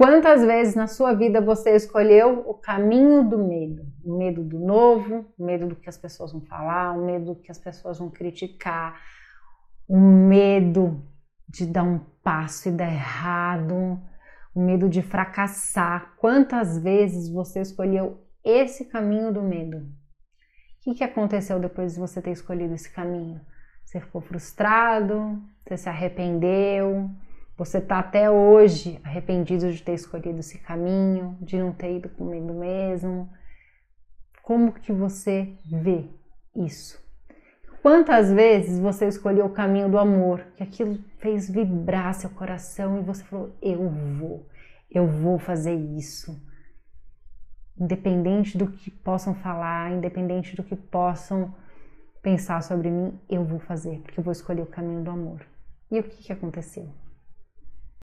Quantas vezes na sua vida você escolheu o caminho do medo? O medo do novo, o medo do que as pessoas vão falar, o medo do que as pessoas vão criticar, o medo de dar um passo e dar errado, o medo de fracassar. Quantas vezes você escolheu esse caminho do medo? O que, aconteceu depois de você ter escolhido esse caminho? Você ficou frustrado? Você se arrependeu? Você está até hoje arrependido de ter escolhido esse caminho, de não ter ido com medo mesmo? Como que você vê isso? Quantas vezes você escolheu o caminho do amor, que aquilo fez vibrar seu coração e você falou: Eu vou, eu vou fazer isso. Independente do que possam falar, independente do que possam pensar sobre mim, eu vou fazer, porque eu vou escolher o caminho do amor. E o que, que aconteceu?